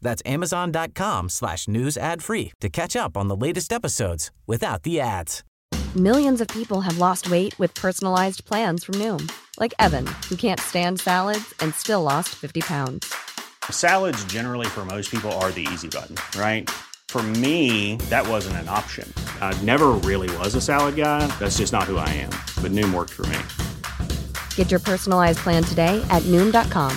That's amazon.com slash news ad free to catch up on the latest episodes without the ads. Millions of people have lost weight with personalized plans from Noom, like Evan, who can't stand salads and still lost 50 pounds. Salads, generally, for most people, are the easy button, right? For me, that wasn't an option. I never really was a salad guy. That's just not who I am. But Noom worked for me. Get your personalized plan today at Noom.com.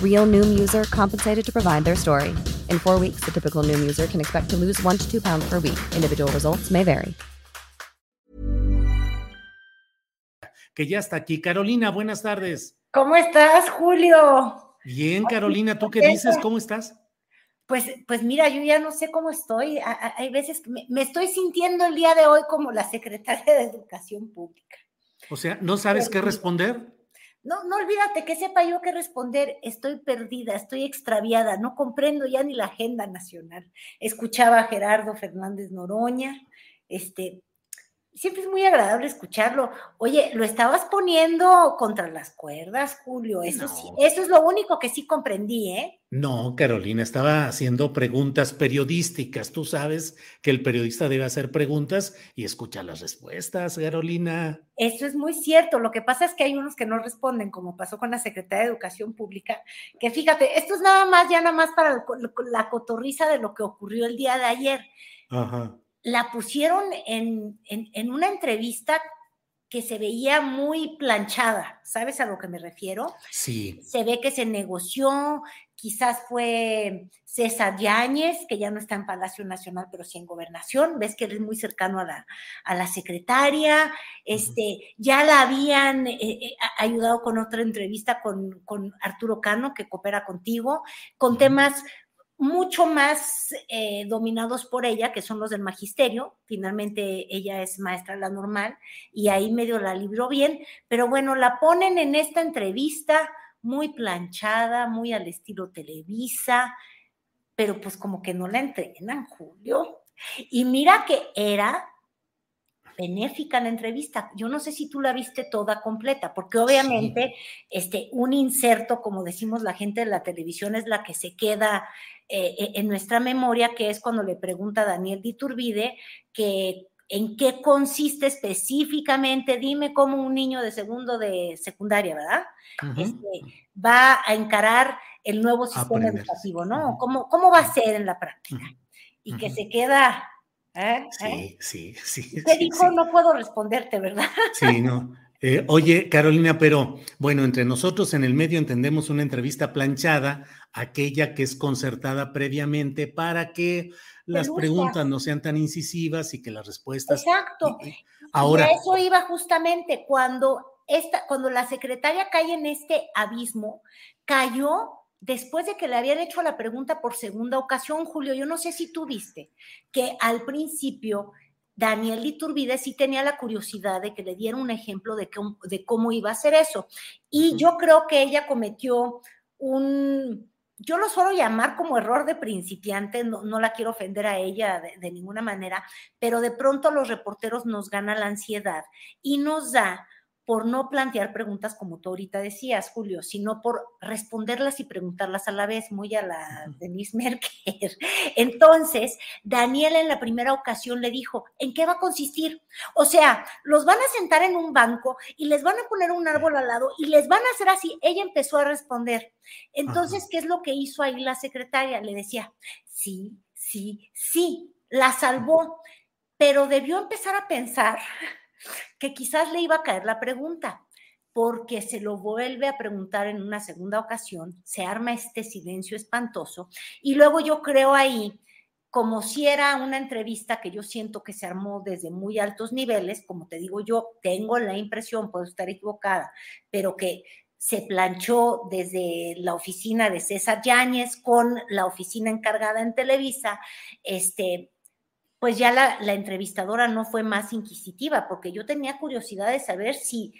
Real Noom user compensated to provide their story. In four weeks, the typical Noom user can expect to lose one to two pounds per week. Individual results may vary. Que ya está aquí. Carolina, buenas tardes. ¿Cómo estás, Julio? Bien, Carolina, ¿tú qué dices? ¿Cómo estás? Pues, pues mira, yo ya no sé cómo estoy. Hay veces que me, me estoy sintiendo el día de hoy como la secretaria de Educación Pública. O sea, ¿no sabes qué responder? No, no olvídate que sepa yo qué responder. Estoy perdida, estoy extraviada, no comprendo ya ni la agenda nacional. Escuchaba a Gerardo Fernández Noroña, este, siempre es muy agradable escucharlo. Oye, lo estabas poniendo contra las cuerdas, Julio. Eso sí, eso es lo único que sí comprendí, ¿eh? No, Carolina, estaba haciendo preguntas periodísticas. Tú sabes que el periodista debe hacer preguntas y escuchar las respuestas, Carolina. Eso es muy cierto. Lo que pasa es que hay unos que no responden, como pasó con la Secretaría de Educación Pública, que fíjate, esto es nada más, ya nada más para la cotorriza de lo que ocurrió el día de ayer. Ajá la pusieron en, en, en, una entrevista que se veía muy planchada, ¿sabes a lo que me refiero? Sí. Se ve que se negoció, quizás fue César Yáñez, que ya no está en Palacio Nacional, pero sí en Gobernación, ves que él es muy cercano a la, a la secretaria, este, ya la habían eh, eh, ayudado con otra entrevista con, con, Arturo Cano, que coopera contigo, con temas mucho más eh, dominados por ella, que son los del magisterio. Finalmente ella es maestra la normal y ahí medio la libró bien, pero bueno, la ponen en esta entrevista muy planchada, muy al estilo Televisa, pero pues como que no la entrenan, Julio. Y mira que era benéfica la entrevista. Yo no sé si tú la viste toda completa, porque obviamente sí. este, un inserto, como decimos la gente de la televisión, es la que se queda eh, en nuestra memoria, que es cuando le pregunta a Daniel Diturbide que en qué consiste específicamente, dime cómo un niño de segundo de secundaria, ¿verdad? Uh -huh. este, va a encarar el nuevo sistema Aprender. educativo, ¿no? Uh -huh. ¿Cómo, ¿Cómo va a ser en la práctica? Uh -huh. Y que se queda ¿Eh? Sí, ¿Eh? sí, sí. Te sí, dijo, sí. no puedo responderte, ¿verdad? Sí, no. Eh, oye, Carolina, pero bueno, entre nosotros en el medio entendemos una entrevista planchada, aquella que es concertada previamente para que las preguntas no sean tan incisivas y que las respuestas. Exacto. Y, ahora. Y eso iba justamente cuando esta, cuando la secretaria cae en este abismo, cayó después de que le habían hecho la pregunta por segunda ocasión, Julio, yo no sé si tú viste que al principio Daniel Iturbide sí tenía la curiosidad de que le diera un ejemplo de, que, de cómo iba a hacer eso. Y yo creo que ella cometió un, yo lo suelo llamar como error de principiante, no, no la quiero ofender a ella de, de ninguna manera, pero de pronto a los reporteros nos gana la ansiedad y nos da por no plantear preguntas como tú ahorita decías, Julio, sino por responderlas y preguntarlas a la vez, muy a la Denise Merker. Entonces, Daniel en la primera ocasión le dijo, ¿en qué va a consistir? O sea, los van a sentar en un banco y les van a poner un árbol al lado y les van a hacer así. Ella empezó a responder. Entonces. ¿qué es lo que hizo ahí la secretaria? Le decía, sí, sí, sí, la salvó, pero debió empezar a pensar que quizás le iba a caer la pregunta, porque se lo vuelve a preguntar en una segunda ocasión, se arma este silencio espantoso y luego yo creo ahí, como si era una entrevista que yo siento que se armó desde muy altos niveles, como te digo yo, tengo la impresión, puedo estar equivocada, pero que se planchó desde la oficina de César Yáñez con la oficina encargada en Televisa, este, pues ya la, la, entrevistadora no fue más inquisitiva, porque yo tenía curiosidad de saber si,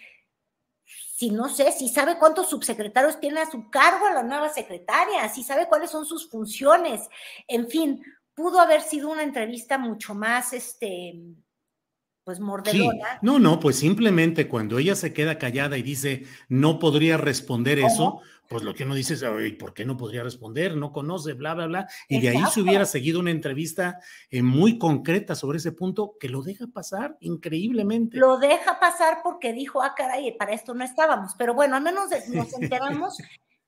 si no sé, si sabe cuántos subsecretarios tiene a su cargo la nueva secretaria, si sabe cuáles son sus funciones, en fin, pudo haber sido una entrevista mucho más, este, pues mordelona. No, no, pues simplemente cuando ella se queda callada y dice no podría responder eso, pues lo que uno dice es, ¿por qué no podría responder? No conoce, bla, bla, bla. Y de ahí se hubiera seguido una entrevista eh, muy concreta sobre ese punto que lo deja pasar increíblemente. Lo deja pasar porque dijo, ah, caray, para esto no estábamos. Pero bueno, al menos nos enteramos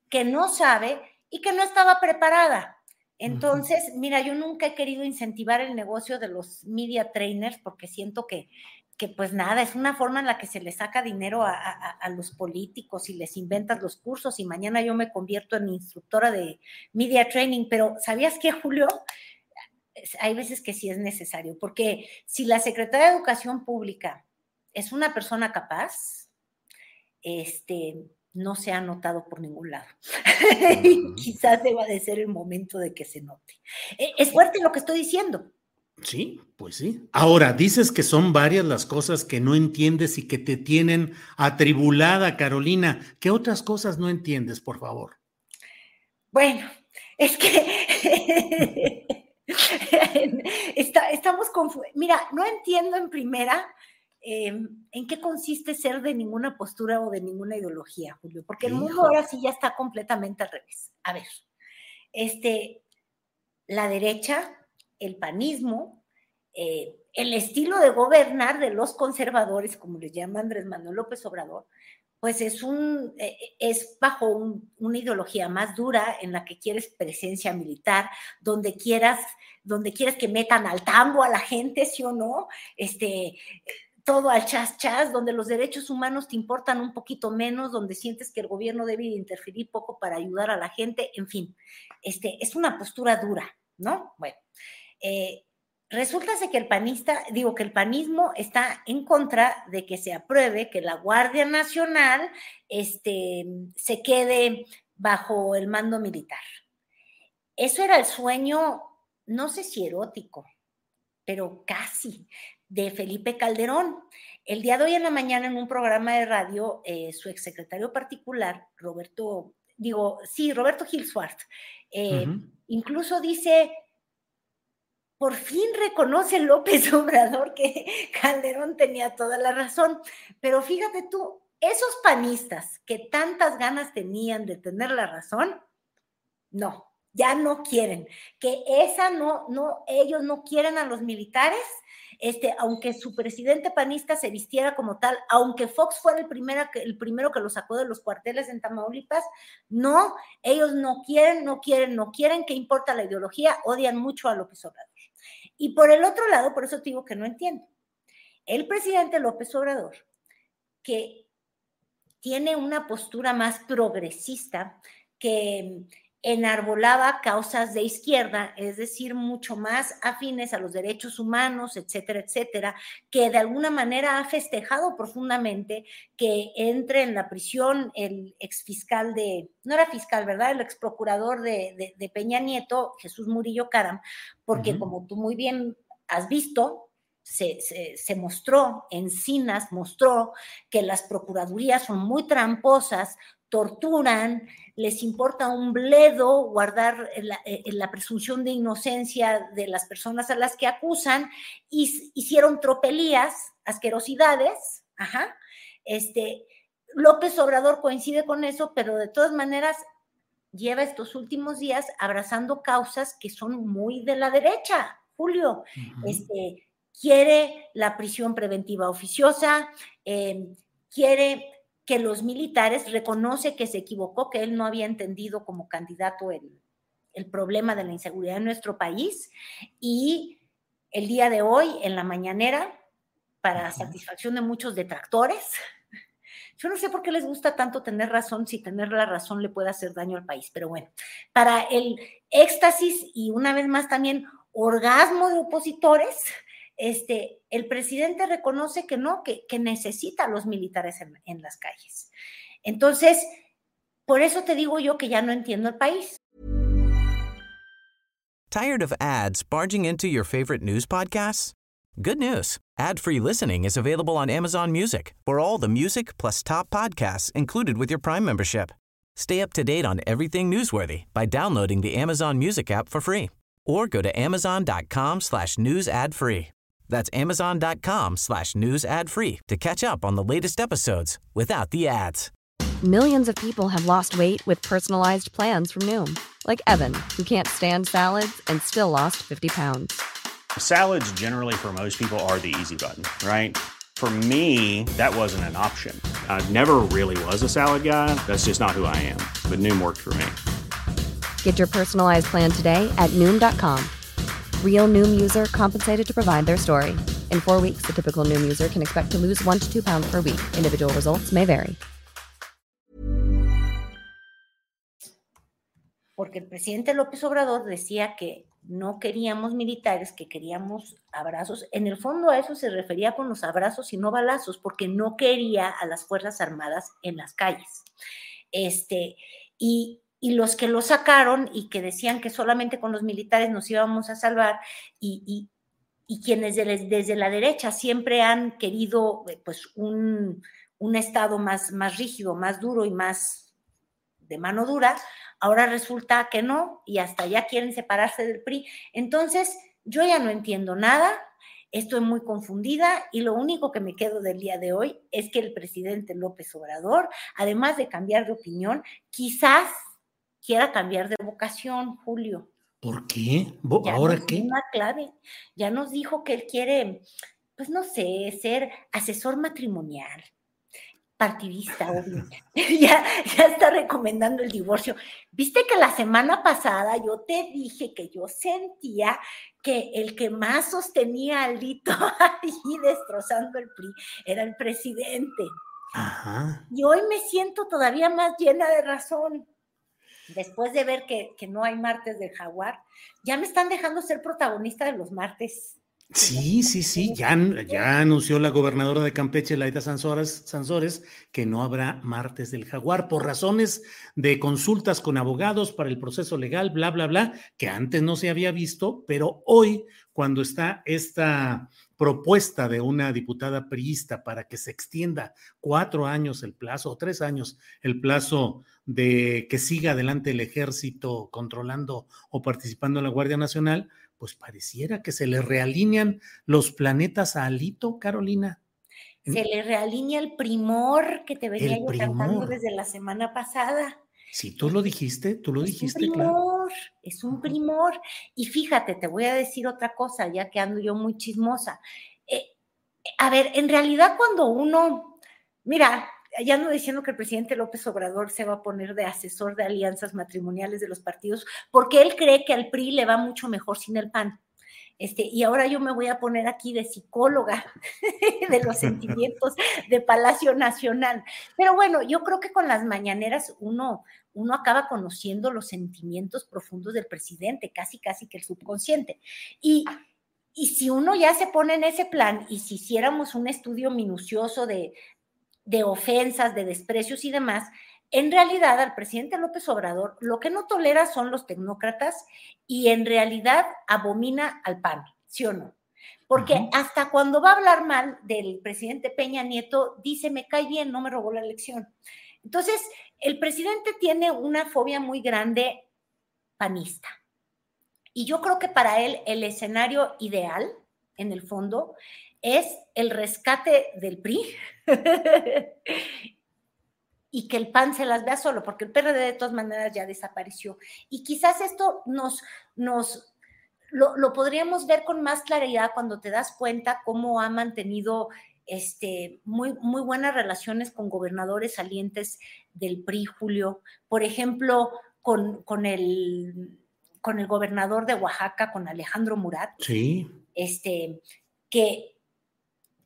que no sabe y que no estaba preparada. Entonces, mira, yo nunca he querido incentivar el negocio de los media trainers porque siento que, que pues nada, es una forma en la que se le saca dinero a, a, los políticos y les inventas los cursos y mañana yo me convierto en instructora de media training, pero ¿sabías qué, Julio? Hay veces que sí es necesario, porque si la Secretaría de Educación Pública es una persona capaz, este, no se ha notado por ningún lado. Quizás deba de ser el momento de que se note. E, es fuerte lo que estoy diciendo. Sí, pues sí. Ahora, dices que son varias las cosas que no entiendes y que te tienen atribulada, Carolina. ¿Qué otras cosas no entiendes, por favor? Bueno, es que estamos confundidos. Mira, no entiendo en primera Em, en qué consiste ser de ninguna postura o de ninguna ideología, Julio, porque el mundo ahora sí ya está completamente al revés. A ver, este, la derecha, el panismo, eh, el estilo de gobernar de los conservadores, como les llama Andrés Manuel López Obrador, pues es un eh, es bajo una ideología más dura en la que quieres presencia militar, donde quieras, donde quieres que metan al tambo a la gente, sí o no, este todo al chas chas, donde los derechos humanos te importan un poquito menos, donde sientes que el gobierno debe interferir poco para ayudar a la gente, en fin, este, es una postura dura, ¿no? Bueno, eh, resulta que el panista, digo que el panismo está en contra de que se apruebe que la Guardia Nacional este, se quede bajo el mando militar. Eso era el sueño, no sé si erótico, pero casi, de Felipe Calderón. El día de hoy en la mañana en un programa de radio, eh, su exsecretario particular, Roberto, digo, sí, Roberto Gil eh, incluso dice, por fin reconoce López Obrador que Calderón tenía toda la razón, pero fíjate tú, esos panistas que tantas ganas tenían de tener la razón, no, ya no quieren, que esa no, no, ellos no quieren a los militares este, aunque su presidente panista se vistiera como tal, aunque Fox fuera el, el primero que lo sacó de los cuarteles en Tamaulipas, no, ellos no quieren, no quieren, no quieren, ¿qué importa la ideología? Odian mucho a López Obrador. Y por el otro lado, por eso te digo que no entiendo, el presidente López Obrador, que tiene una postura más progresista, que enarbolaba causas de izquierda, es decir, mucho más afines a los derechos humanos, etcétera, etcétera, que de alguna manera ha festejado profundamente que entre en la prisión el exfiscal de, no era fiscal, ¿verdad? El ex procurador de, Peña Nieto, Jesús Murillo Caram, porque como tú muy bien has visto, se, se, mostró, Encinas mostró que las procuradurías son muy tramposas, torturan, les importa un bledo guardar la, eh, la, presunción de inocencia de las personas a las que acusan, y hicieron tropelías, asquerosidades, ajá. Este, López Obrador coincide con eso, pero de todas maneras lleva estos últimos días abrazando causas que son muy de la derecha, Julio. este, quiere la prisión preventiva oficiosa, eh, quiere que los militares reconoce que se equivocó, que él no había entendido como candidato el, el problema de la inseguridad en nuestro país. Y el día de hoy en la mañanera, para satisfacción de muchos detractores, yo no sé por qué les gusta tanto tener razón si tener la razón le puede hacer daño al país, pero bueno, para el éxtasis y una vez más también orgasmo de opositores, este, el presidente reconoce que no, que, necesita a los militares en, las calles. Entonces, por eso te digo yo que ya no entiendo el país. Tired of ads barging into your favorite news podcasts? Good news. Ad-free listening is available on Amazon Music for all the music plus top podcasts included with your Prime membership. Stay up to date on everything newsworthy by downloading the Amazon Music app for free or go to amazon.com slash news ad free. That's amazon.com slash news ad free to catch up on the latest episodes without the ads. Millions of people have lost weight with personalized plans from Noom, like Evan, who can't stand salads and still lost 50 pounds. Salads, generally, for most people, are the easy button, right? For me, that wasn't an option. I never really was a salad guy. That's just not who I am. But Noom worked for me. Get your personalized plan today at Noom.com. Real Noom user compensated to provide their story. In four weeks, the typical Noom user can expect to lose one to two pounds per week. Individual results may vary. Porque el presidente López Obrador decía que no queríamos militares, que queríamos abrazos. En el fondo a eso se refería con los abrazos y no balazos, porque no quería a las Fuerzas Armadas en las calles. Este, y, y los que lo sacaron y que decían que solamente con los militares nos íbamos a salvar y, y, y quienes desde, desde, la derecha siempre han querido eh, pues un, un estado más, más rígido, más duro y más de mano dura, ahora resulta que no y hasta ya quieren separarse del PRI. Entonces, yo ya no entiendo nada, estoy muy confundida y lo único que me quedo del día de hoy es que el presidente López Obrador, además de cambiar de opinión, quizás quiera cambiar de vocación, Julio. ¿Por qué? ¿Ahora qué? Una clave. Ya nos dijo que él quiere, pues no sé, ser asesor matrimonial, partidista, obvio. ya, ya está recomendando el divorcio. Viste que la semana pasada yo te dije que yo sentía que el que más sostenía al Lito ahí destrozando el PRI era el presidente. Ajá. Y hoy me siento todavía más llena de razón. Después de ver que, que no hay martes del jaguar, ya me están dejando ser protagonista de los martes. Sí, sí, sí, ya, ya anunció la gobernadora de Campeche, Laida Sansores, Sansores, que no habrá martes del jaguar por razones de consultas con abogados para el proceso legal, bla, bla, bla, que antes no se había visto, pero hoy, cuando está esta propuesta de una diputada priista para que se extienda cuatro años el plazo, o tres años el plazo de que siga adelante el ejército controlando o participando en la Guardia Nacional, pues pareciera que se le realinean los planetas a Alito, Carolina. Se le realinea el primor que te venía El yo cantando desde la semana pasada. Si tú lo dijiste, tú lo es dijiste, claro. Primor, es un primor. Y fíjate, te voy a decir otra cosa, ya que ando yo muy chismosa. Eh, a ver, en realidad cuando uno, mira, ya ando diciendo que el presidente López Obrador se va a poner de asesor de alianzas matrimoniales de los partidos, porque él cree que al PRI le va mucho mejor sin el PAN. Este, y ahora yo me voy a poner aquí de psicóloga de los sentimientos de Palacio Nacional. Pero bueno, yo creo que con las mañaneras uno, uno acaba conociendo los sentimientos profundos del presidente, casi, casi que el subconsciente. Y, y si uno ya se pone en ese plan y si hiciéramos un estudio minucioso de, de ofensas, de desprecios y demás, en realidad al presidente López Obrador lo que no tolera son los tecnócratas y en realidad abomina al PAN, ¿sí o no? Porque hasta cuando va a hablar mal del presidente Peña Nieto, dice, me cae bien, no me robó la elección. Entonces, el presidente tiene una fobia muy grande panista. Y yo creo que para él el escenario ideal, en el fondo, es el rescate del PRI y que el PAN se las vea solo, porque el PRD de todas maneras ya desapareció. Y quizás esto nos, nos lo, lo podríamos ver con más claridad cuando te das cuenta cómo ha mantenido este, muy, muy buenas relaciones con gobernadores salientes del PRI, Julio. Por ejemplo, con, con, el, con el gobernador de Oaxaca, con Alejandro Murat, Sí, este, que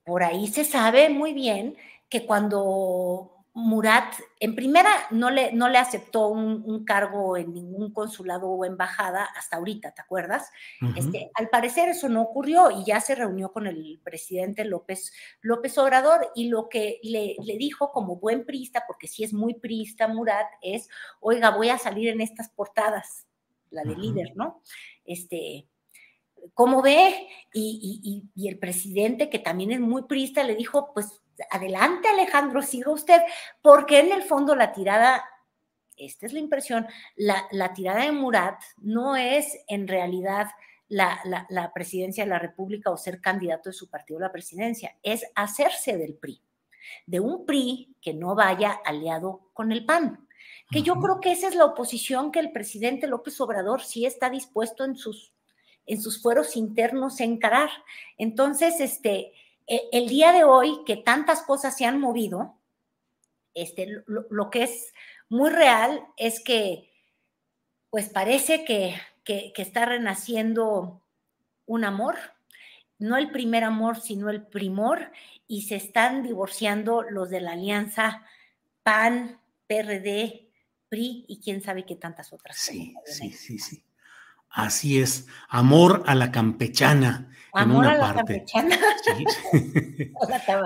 por ahí se sabe muy bien que cuando Murat, en primera, no le, no le aceptó un, cargo en ningún consulado o embajada hasta ahorita, ¿te acuerdas? este, al parecer eso no ocurrió y ya se reunió con el presidente López, López Obrador y lo que le, le dijo como buen priista, porque sí es muy priista Murat, es, oiga, voy a salir en estas portadas, la de líder, ¿no? Este, ¿cómo ve? Y, y, y, el presidente, que también es muy priista, le dijo, pues adelante Alejandro, siga usted, porque en el fondo la tirada, esta es la impresión, la, tirada de Murat no es en realidad la, la, presidencia de la República o ser candidato de su partido a la presidencia, es hacerse del PRI, de un PRI que no vaya aliado con el PAN. Que yo creo que esa es la oposición que el presidente López Obrador sí está dispuesto en sus, en sus fueros internos a encarar. Entonces, este, el día de hoy, que tantas cosas se han movido, este, lo, que es muy real es que, pues parece que, que, está renaciendo un amor, no el primer amor, sino el primor, y se están divorciando los de la alianza PAN, PRD, PRI y quién sabe qué tantas otras. Sí, sí, sí, sí. Así es, amor a la campechana. en una parte.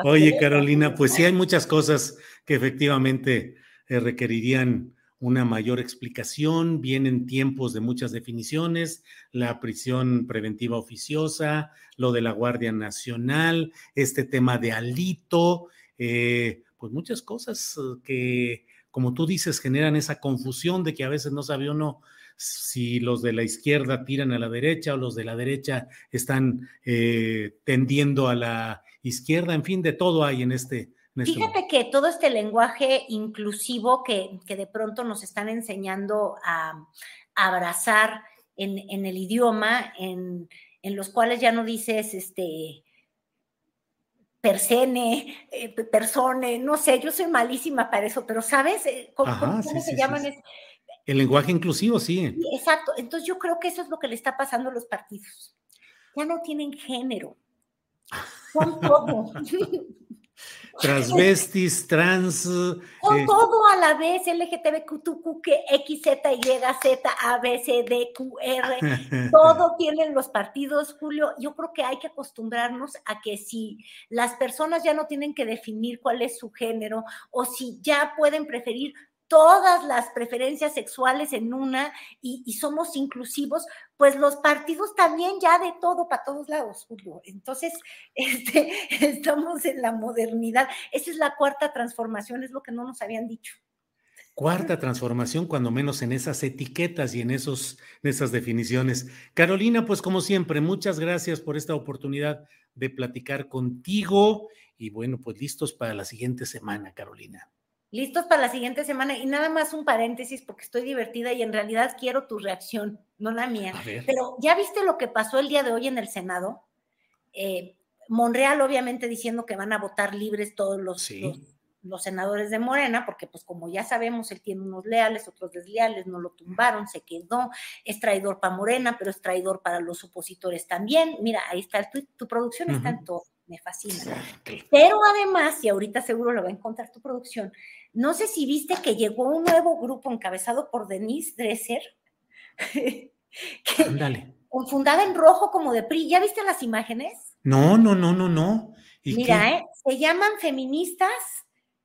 Oye, Carolina, pues sí hay muchas cosas que efectivamente eh, requerirían una mayor explicación. Vienen tiempos de muchas definiciones, la prisión preventiva oficiosa, lo de la Guardia Nacional, este tema de Alito, eh, pues muchas cosas eh, que, como tú dices, generan esa confusión de que a veces no sabe uno si los de la izquierda tiran a la derecha o los de la derecha están eh, tendiendo a la izquierda, en fin, de todo hay en este. este Fíjate que todo este lenguaje inclusivo que, que de pronto nos están enseñando a, abrazar en, en, el idioma, en, en, los cuales ya no dices este persene, eh, persone, no sé, yo soy malísima para eso, pero ¿sabes? Eh, ¿Cómo, se llaman? El lenguaje inclusivo, sí. Exacto. Entonces yo creo que eso es lo que le está pasando a los partidos. Ya no tienen género. Son todo. Transvestis, trans. Son eh, todo a la vez, LGTBQ, X, Z, Y, Z, A, B, C, D, Q, R. todo tienen los partidos, Julio. Yo creo que hay que acostumbrarnos a que si las personas ya no tienen que definir cuál es su género o si ya pueden preferir todas las preferencias sexuales en una y, somos inclusivos, pues los partidos también ya de todo para todos lados, Julio. Entonces, este, estamos en la modernidad. Esa es la cuarta transformación, es lo que no nos habían dicho. Cuarta transformación, cuando menos en esas etiquetas y en, esos, en esas definiciones. Carolina, pues como siempre, muchas gracias por esta oportunidad de platicar contigo y bueno, pues listos para la siguiente semana, Carolina listos para la siguiente semana. Y nada más un paréntesis porque estoy divertida y en realidad quiero tu reacción, no la mía. Pero ya viste lo que pasó el día de hoy en el Senado. Eh, Monreal obviamente diciendo que van a votar libres todos los, los, senadores de Morena, porque pues como ya sabemos, él tiene unos leales, otros desleales, no lo tumbaron, se quedó, es traidor para Morena, pero es traidor para los opositores también. Mira, ahí está tuit, tu producción está en todo me fascina. Pero además, y ahorita seguro lo va a encontrar tu producción, no sé si viste que llegó un nuevo grupo encabezado por Denise Dresser, Ándale. fundada en rojo como de PRI. ¿Ya viste las imágenes? No, no, no, no, no. Mira, ¿eh? se llaman feministas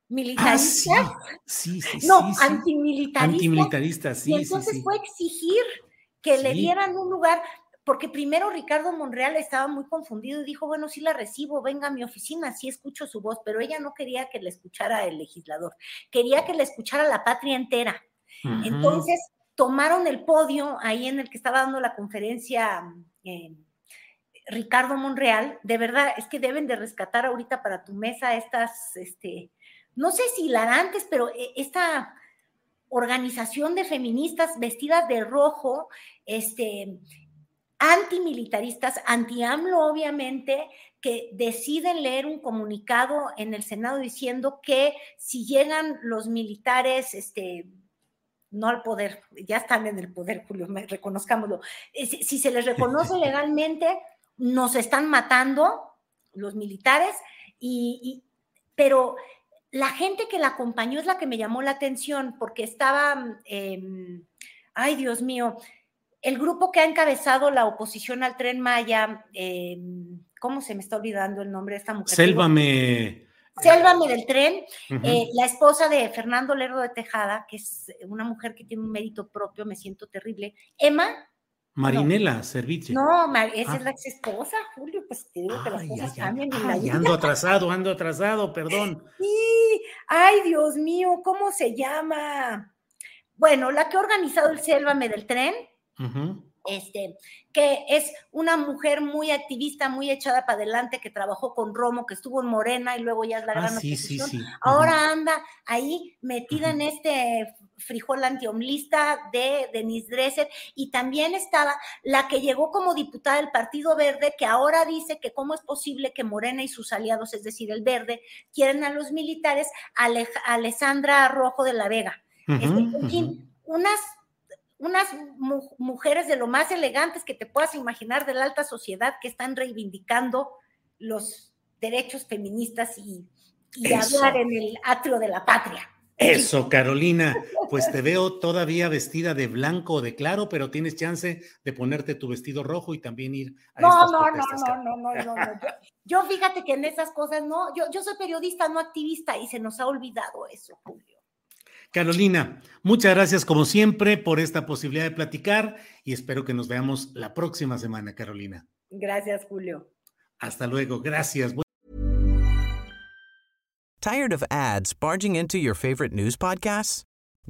militaristas. Ah, sí. sí, no, antimilitaristas. Antimilitaristas, sí. Y entonces fue exigir que le dieran un lugar porque primero Ricardo Monreal estaba muy confundido y dijo, bueno, sí la recibo, venga a mi oficina, sí escucho su voz, pero ella no quería que le escuchara el legislador, quería que le escuchara la patria entera. Entonces tomaron el podio ahí en el que estaba dando la conferencia eh, Ricardo Monreal, de verdad, es que deben de rescatar ahorita para tu mesa estas, este, no sé si hilarantes, pero eh, esta organización de feministas vestidas de rojo, este, antimilitaristas, anti-AMLO obviamente, que deciden leer un comunicado en el Senado diciendo que si llegan los militares, este, no al poder, ya están en el poder, Julio, reconozcámoslo, eh, si, se les reconoce legalmente, nos están matando los militares, y, pero la gente que la acompañó es la que me llamó la atención porque estaba, em, ay Dios mío, el grupo que ha encabezado la oposición al tren Maya, em, ¿cómo se me está olvidando el nombre de esta mujer? Sélvame. Sélvame del tren, eh, la esposa de Fernando Lerdo de Tejada, que es una mujer que tiene un mérito propio, me siento terrible. Emma, Marinela Servicio. No, esa es ah. la ex esposa, Julio, pues te digo que las cosas cambian. ando atrasado, ando atrasado, perdón. Sí, ay, Dios mío, ¿cómo se llama? Bueno, la que ha organizado el Sélvame del tren, este, que es una mujer muy activista, muy echada para adelante, que trabajó con Romo, que estuvo en Morena y luego ya es la ah, gran sí, sí, sí. Ahora anda ahí metida en este frijol antiomlista de Denise Dresser y también estaba la que llegó como diputada del Partido Verde, que ahora dice que cómo es posible que Morena y sus aliados, es decir, el Verde, quieren a los militares, Alessandra Rojo de la Vega. Este, unas unas mujeres de lo más elegantes que te puedas imaginar de la alta sociedad que están reivindicando los derechos feministas y, y hablar en el atrio de la patria. Eso, Carolina, pues te veo todavía vestida de blanco o de claro, pero tienes chance de ponerte tu vestido rojo y también ir a no, estas no, no, no, no, no, no, Yo, fíjate que en esas cosas no, yo, yo soy periodista, no activista, y se nos ha olvidado eso, Julio. Carolina, muchas gracias como siempre por esta posibilidad de platicar y espero que nos veamos la próxima semana, Carolina. Gracias, Julio. Hasta luego, gracias. Tired of ads barging into your favorite news podcasts?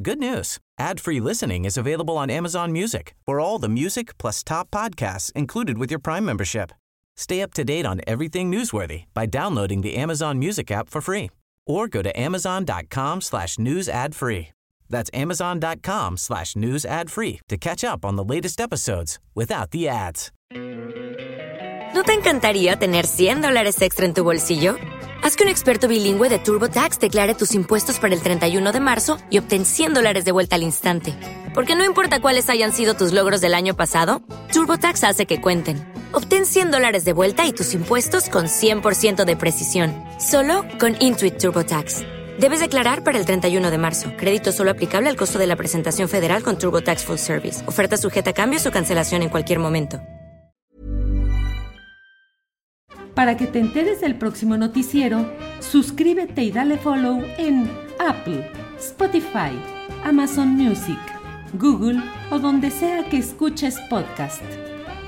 Good news. Ad-free listening is available on Amazon Music. For all the music plus top podcasts included with your Prime membership. Stay up to date on everything newsworthy by downloading the Amazon Music app for free or go to amazon.com slash news ad free. That's amazon.com slash news ad free to catch up on the latest episodes without the ads. ¿No te encantaría tener 100 dólares extra en tu bolsillo? Haz que un experto bilingüe de TurboTax declare tus impuestos para el 31 de marzo y obtén 100 dólares de vuelta al instante. Porque no importa cuáles hayan sido tus logros del año pasado, TurboTax hace que cuenten Obtén 100 dólares de vuelta y tus impuestos con 100% de precisión, solo con Intuit TurboTax. Debes declarar para el 31 de marzo. Crédito solo aplicable al costo de la presentación federal con TurboTax Full Service. Oferta sujeta a cambios o cancelación en cualquier momento. Para que te enteres del próximo noticiero, suscríbete y dale follow en Apple, Spotify, Amazon Music, Google o donde sea que escuches podcast